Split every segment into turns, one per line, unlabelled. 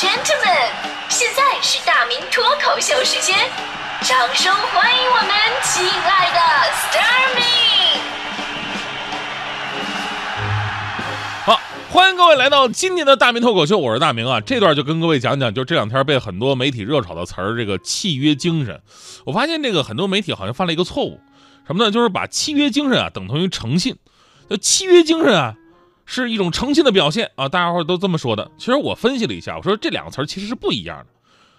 gentlemen，现在是大明脱口秀时间，掌声欢迎我们亲爱的 Starmy。
好，欢迎各位来到今天的大明脱口秀，我是大明啊。这段就跟各位讲讲，就这两天被很多媒体热炒的词儿，这个契约精神。我发现这个很多媒体好像犯了一个错误，什么呢？就是把契约精神啊等同于诚信。那契约精神啊是一种诚信的表现啊，大家伙都这么说的。其实我分析了一下，我说这两个词儿其实是不一样的，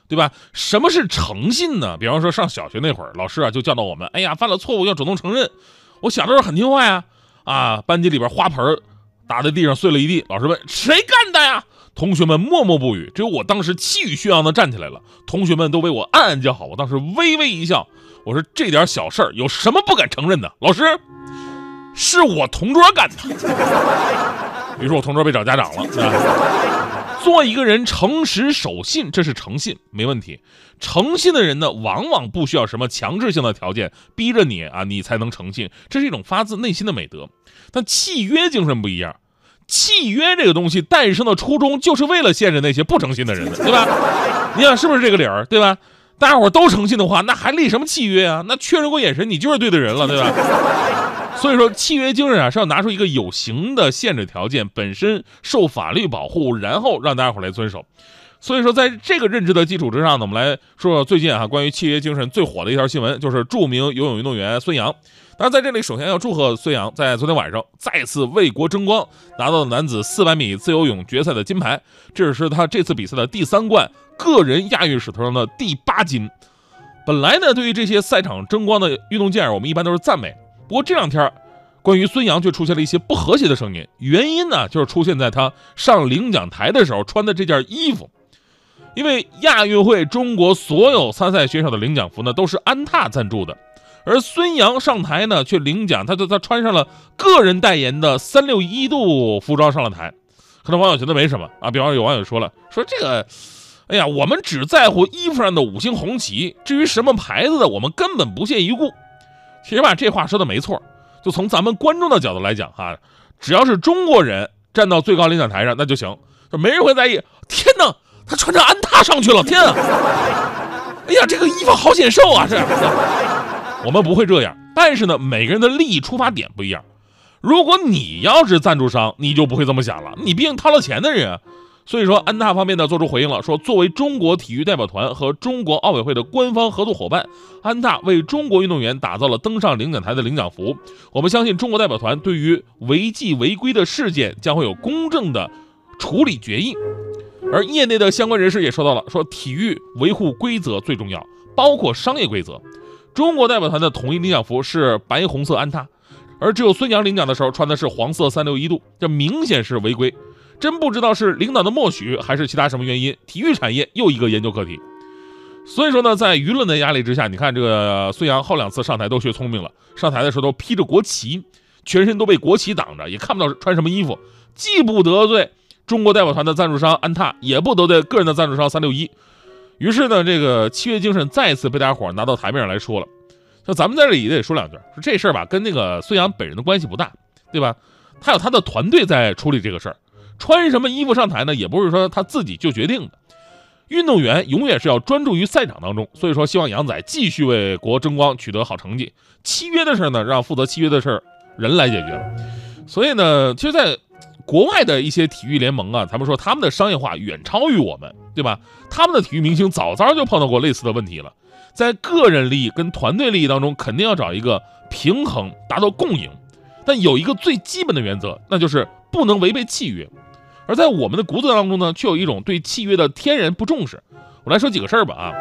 对吧？什么是诚信呢？比方说上小学那会儿，老师啊就教导我们，哎呀，犯了错误要主动承认。我小的时候很听话呀，啊，班级里边花盆打在地上碎了一地，老师问谁干的呀？同学们默默不语，只有我当时气宇轩昂的站起来了，同学们都为我暗暗叫好。我当时微微一笑，我说这点小事儿有什么不敢承认的？老师，是我同桌干的。于是我同桌被找家长了。啊、做一个人诚实守信，这是诚信，没问题。诚信的人呢，往往不需要什么强制性的条件逼着你啊，你才能诚信，这是一种发自内心的美德。但契约精神不一样。契约这个东西诞生的初衷就是为了限制那些不诚信的人的，对吧？你想是不是这个理儿，对吧？大家伙都诚信的话，那还立什么契约啊？那确认过眼神，你就是对的人了，对吧？所以说，契约精神啊是要拿出一个有形的限制条件，本身受法律保护，然后让大家伙来遵守。所以说，在这个认知的基础之上呢，我们来说说最近啊关于契约精神最火的一条新闻，就是著名游泳运动员孙杨。当然，在这里首先要祝贺孙杨在昨天晚上再次为国争光，拿到了男子400米自由泳决赛的金牌，这是他这次比赛的第三冠，个人亚运史头上的第八金。本来呢，对于这些赛场争光的运动健儿，我们一般都是赞美。不过这两天，关于孙杨却出现了一些不和谐的声音，原因呢，就是出现在他上领奖台的时候穿的这件衣服。因为亚运会中国所有参赛选手的领奖服呢，都是安踏赞助的。而孙杨上台呢，却领奖，他就他穿上了个人代言的三六一度服装上了台。可能网友觉得没什么啊，比方有网友说了，说这个，哎呀，我们只在乎衣服上的五星红旗，至于什么牌子的，我们根本不屑一顾。其实吧，这话说的没错，就从咱们观众的角度来讲哈，只要是中国人站到最高领奖台上，那就行，就没人会在意。天哪，他穿着安踏上去了，天啊！哎呀，这个衣服好显瘦啊，这。我们不会这样，但是呢，每个人的利益出发点不一样。如果你要是赞助商，你就不会这么想了，你毕竟掏了钱的人。所以说，安踏方面呢做出回应了，说作为中国体育代表团和中国奥委会的官方合作伙伴，安踏为中国运动员打造了登上领奖台的领奖服。我们相信中国代表团对于违纪违规的事件将会有公正的处理决议。而业内的相关人士也说到了，说体育维护规则最重要，包括商业规则。中国代表团的统一领奖服是白红色安踏，而只有孙杨领奖的时候穿的是黄色三六一度，这明显是违规。真不知道是领导的默许还是其他什么原因。体育产业又一个研究课题。所以说呢，在舆论的压力之下，你看这个孙杨后两次上台都学聪明了，上台的时候都披着国旗，全身都被国旗挡着，也看不到穿什么衣服，既不得罪中国代表团的赞助商安踏，也不得罪个人的赞助商三六一。于是呢，这个契约精神再次被大家伙拿到台面上来说了。像咱们在这里也得说两句，说这事儿吧，跟那个孙杨本人的关系不大，对吧？他有他的团队在处理这个事儿。穿什么衣服上台呢？也不是说他自己就决定的。运动员永远是要专注于赛场当中，所以说希望杨仔继续为国争光，取得好成绩。契约的事呢，让负责契约的事儿人来解决了。所以呢，其实，在国外的一些体育联盟啊，咱们说他们的商业化远超于我们，对吧？他们的体育明星早早就碰到过类似的问题了。在个人利益跟团队利益当中，肯定要找一个平衡，达到共赢。但有一个最基本的原则，那就是不能违背契约。而在我们的骨子当中呢，却有一种对契约的天然不重视。我来说几个事儿吧啊，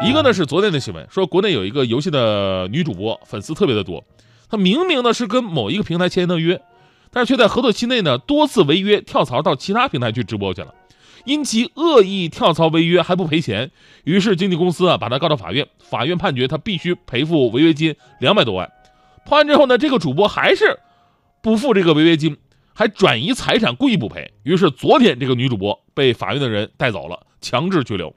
一个呢是昨天的新闻，说国内有一个游戏的女主播，粉丝特别的多，她明明呢是跟某一个平台签的约，但是却在合作期内呢多次违约跳槽到其他平台去直播去了，因其恶意跳槽违约还不赔钱，于是经纪公司啊把她告到法院，法院判决她必须赔付违约金两百多万。判完之后呢，这个主播还是不付这个违约金。还转移财产，故意不赔。于是昨天这个女主播被法院的人带走了，强制拘留。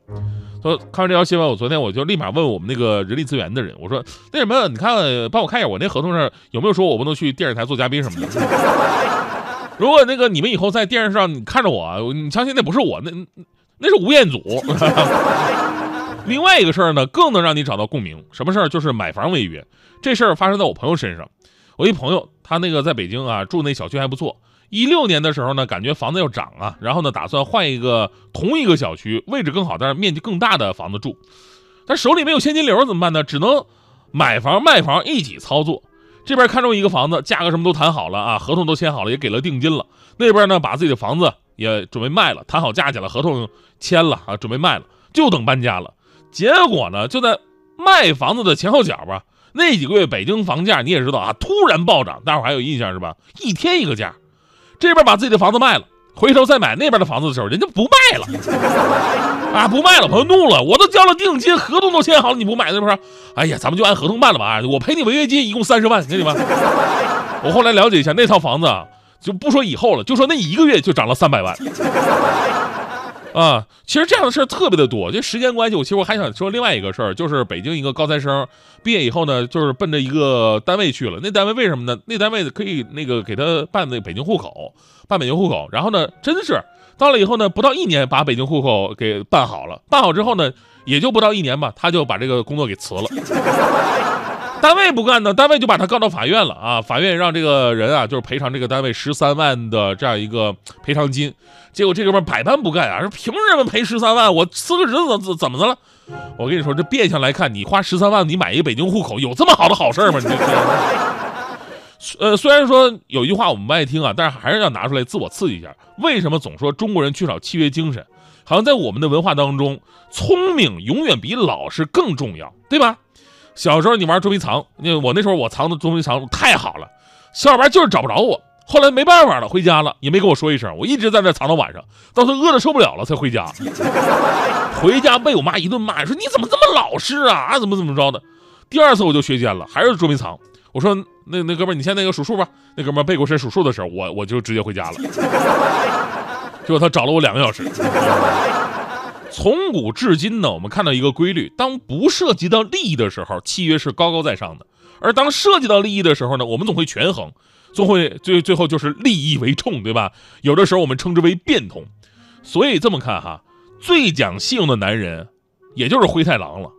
说看完这条新闻，我昨天我就立马问我们那个人力资源的人，我说那什么，你看帮我看一下我那合同上有没有说我不能去电视台做嘉宾什么的。如果那个你们以后在电视上你看着我，你相信那不是我，那那是吴彦祖。另外一个事儿呢，更能让你找到共鸣。什么事儿？就是买房违约。这事儿发生在我朋友身上。我一朋友，他那个在北京啊，住那小区还不错。一六年的时候呢，感觉房子要涨啊，然后呢，打算换一个同一个小区，位置更好，但是面积更大的房子住。但手里没有现金流怎么办呢？只能买房卖房一起操作。这边看中一个房子，价格什么都谈好了啊，合同都签好了，也给了定金了。那边呢，把自己的房子也准备卖了，谈好价钱了，合同签了啊，准备卖了，就等搬家了。结果呢，就在卖房子的前后脚吧，那几个月北京房价你也知道啊，突然暴涨，大伙还有印象是吧？一天一个价。这边把自己的房子卖了，回头再买那边的房子的时候，人家不卖了啊，不卖了，朋友怒了，我都交了定金，合同都签好了，你不买是不是？哎呀，咱们就按合同办了吧，我赔你违约金一共三十万，给你吧。我后来了解一下，那套房子啊，就不说以后了，就说那一个月就涨了三百万。啊，其实这样的事儿特别的多。就时间关系，我其实我还想说另外一个事儿，就是北京一个高材生毕业以后呢，就是奔着一个单位去了。那单位为什么呢？那单位可以那个给他办那北京户口，办北京户口。然后呢，真是到了以后呢，不到一年把北京户口给办好了。办好之后呢，也就不到一年吧，他就把这个工作给辞了。单位不干呢，单位就把他告到法院了啊！法院让这个人啊，就是赔偿这个单位十三万的这样一个赔偿金。结果这哥们百般不干啊，说凭什么赔十三万？我辞个职怎怎怎么的了？我跟你说，这变相来看，你花十三万，你买一个北京户口，有这么好的好事吗？你这，呃，虽然说有一句话我们不爱听啊，但是还是要拿出来自我刺激一下。为什么总说中国人缺少契约精神？好像在我们的文化当中，聪明永远比老实更重要，对吧？小时候你玩捉迷藏，那我那时候我藏的捉迷藏太好了，小伙伴就是找不着我。后来没办法了，回家了也没跟我说一声，我一直在那藏到晚上，到他饿的受不了了才回家。回家被我妈一顿骂，说你怎么这么老实啊？怎么怎么着的？第二次我就学奸了，还是捉迷藏。我说那那哥们儿，你先那个数数吧。那哥们儿背过身数数的时候，我我就直接回家了。结果他找了我两个小时。从古至今呢，我们看到一个规律：当不涉及到利益的时候，契约是高高在上的；而当涉及到利益的时候呢，我们总会权衡，总会最最后就是利益为重，对吧？有的时候我们称之为变通。所以这么看哈，最讲信用的男人，也就是灰太狼了。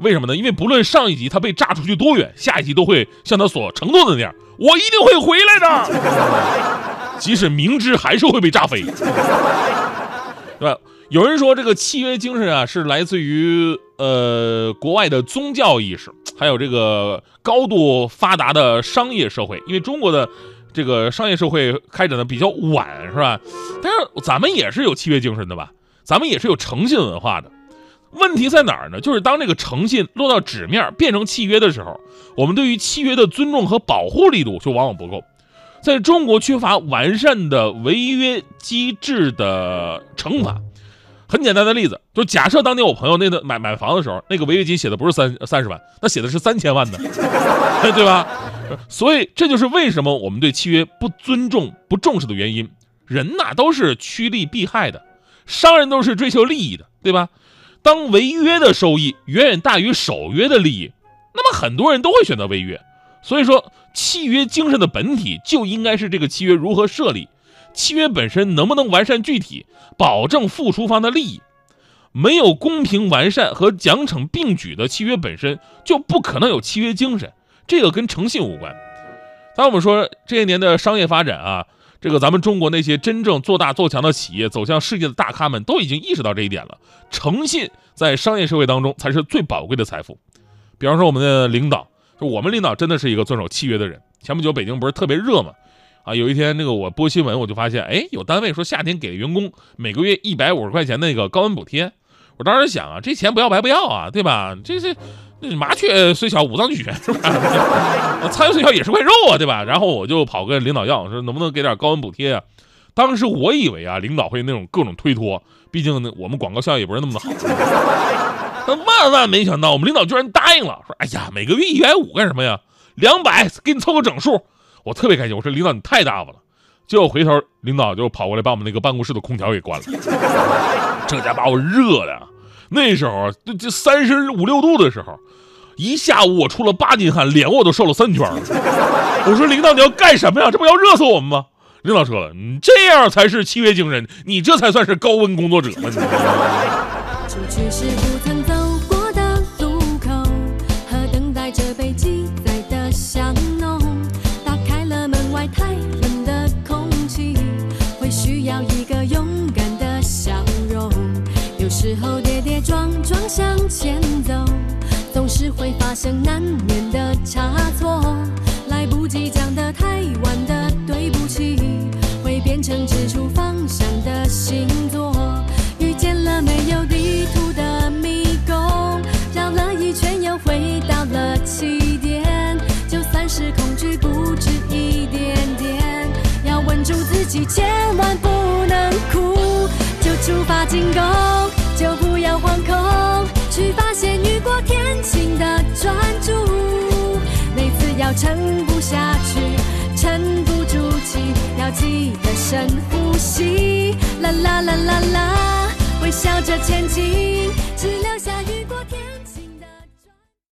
为什么呢？因为不论上一集他被炸出去多远，下一集都会像他所承诺的那样，我一定会回来的，即使明知还是会被炸飞，对吧？有人说这个契约精神啊，是来自于呃国外的宗教意识，还有这个高度发达的商业社会。因为中国的这个商业社会开展的比较晚，是吧？但是咱们也是有契约精神的吧？咱们也是有诚信文化的。问题在哪儿呢？就是当这个诚信落到纸面变成契约的时候，我们对于契约的尊重和保护力度就往往不够。在中国缺乏完善的违约机制的惩罚。很简单的例子，就假设当年我朋友那个买买房的时候，那个违约金写的不是三三十万，那写的是三千万的，对吧？所以这就是为什么我们对契约不尊重、不重视的原因。人呐都是趋利避害的，商人都是追求利益的，对吧？当违约的收益远远大于守约的利益，那么很多人都会选择违约。所以说，契约精神的本体就应该是这个契约如何设立。契约本身能不能完善具体，保证付出方的利益？没有公平完善和奖惩并举的契约本身就不可能有契约精神，这个跟诚信无关。当我们说这些年的商业发展啊，这个咱们中国那些真正做大做强的企业，走向世界的大咖们都已经意识到这一点了。诚信在商业社会当中才是最宝贵的财富。比方说我们的领导，就我们领导真的是一个遵守契约的人。前不久北京不是特别热吗？啊，有一天那个我播新闻，我就发现，哎，有单位说夏天给员工每个月一百五十块钱那个高温补贴。我当时想啊，这钱不要白不要啊，对吧？这是麻雀虽小五脏俱全，是吧？苍蝇虽小也是块肉啊，对吧？然后我就跑跟领导要，说能不能给点高温补贴啊？当时我以为啊，领导会那种各种推脱，毕竟我们广告效益也不是那么的好。但万万没想到，我们领导居然答应了，说，哎呀，每个月一百五干什么呀？两百，给你凑个整数。我特别开心，我说领导你太大方了，结果回头领导就跑过来把我们那个办公室的空调给关了，这家把我热的，那时候这这三十五六度的时候，一下午我出了八斤汗，脸我都瘦了三圈。我说领导你要干什么呀？这不要热死我们吗？领导说了，你这样才是契约精神，你这才算是高温工作者嘛。
生难免的差错。来不及讲的太晚的对不起，会变成指出方向的星座。遇见了没有地图的迷宫，绕了一圈又回到了起点。就算是恐惧不止一点点，要稳住自己，千万撑不下去，沉不住气，要记得深呼吸。啦啦啦啦啦，微笑着前进，只留下雨。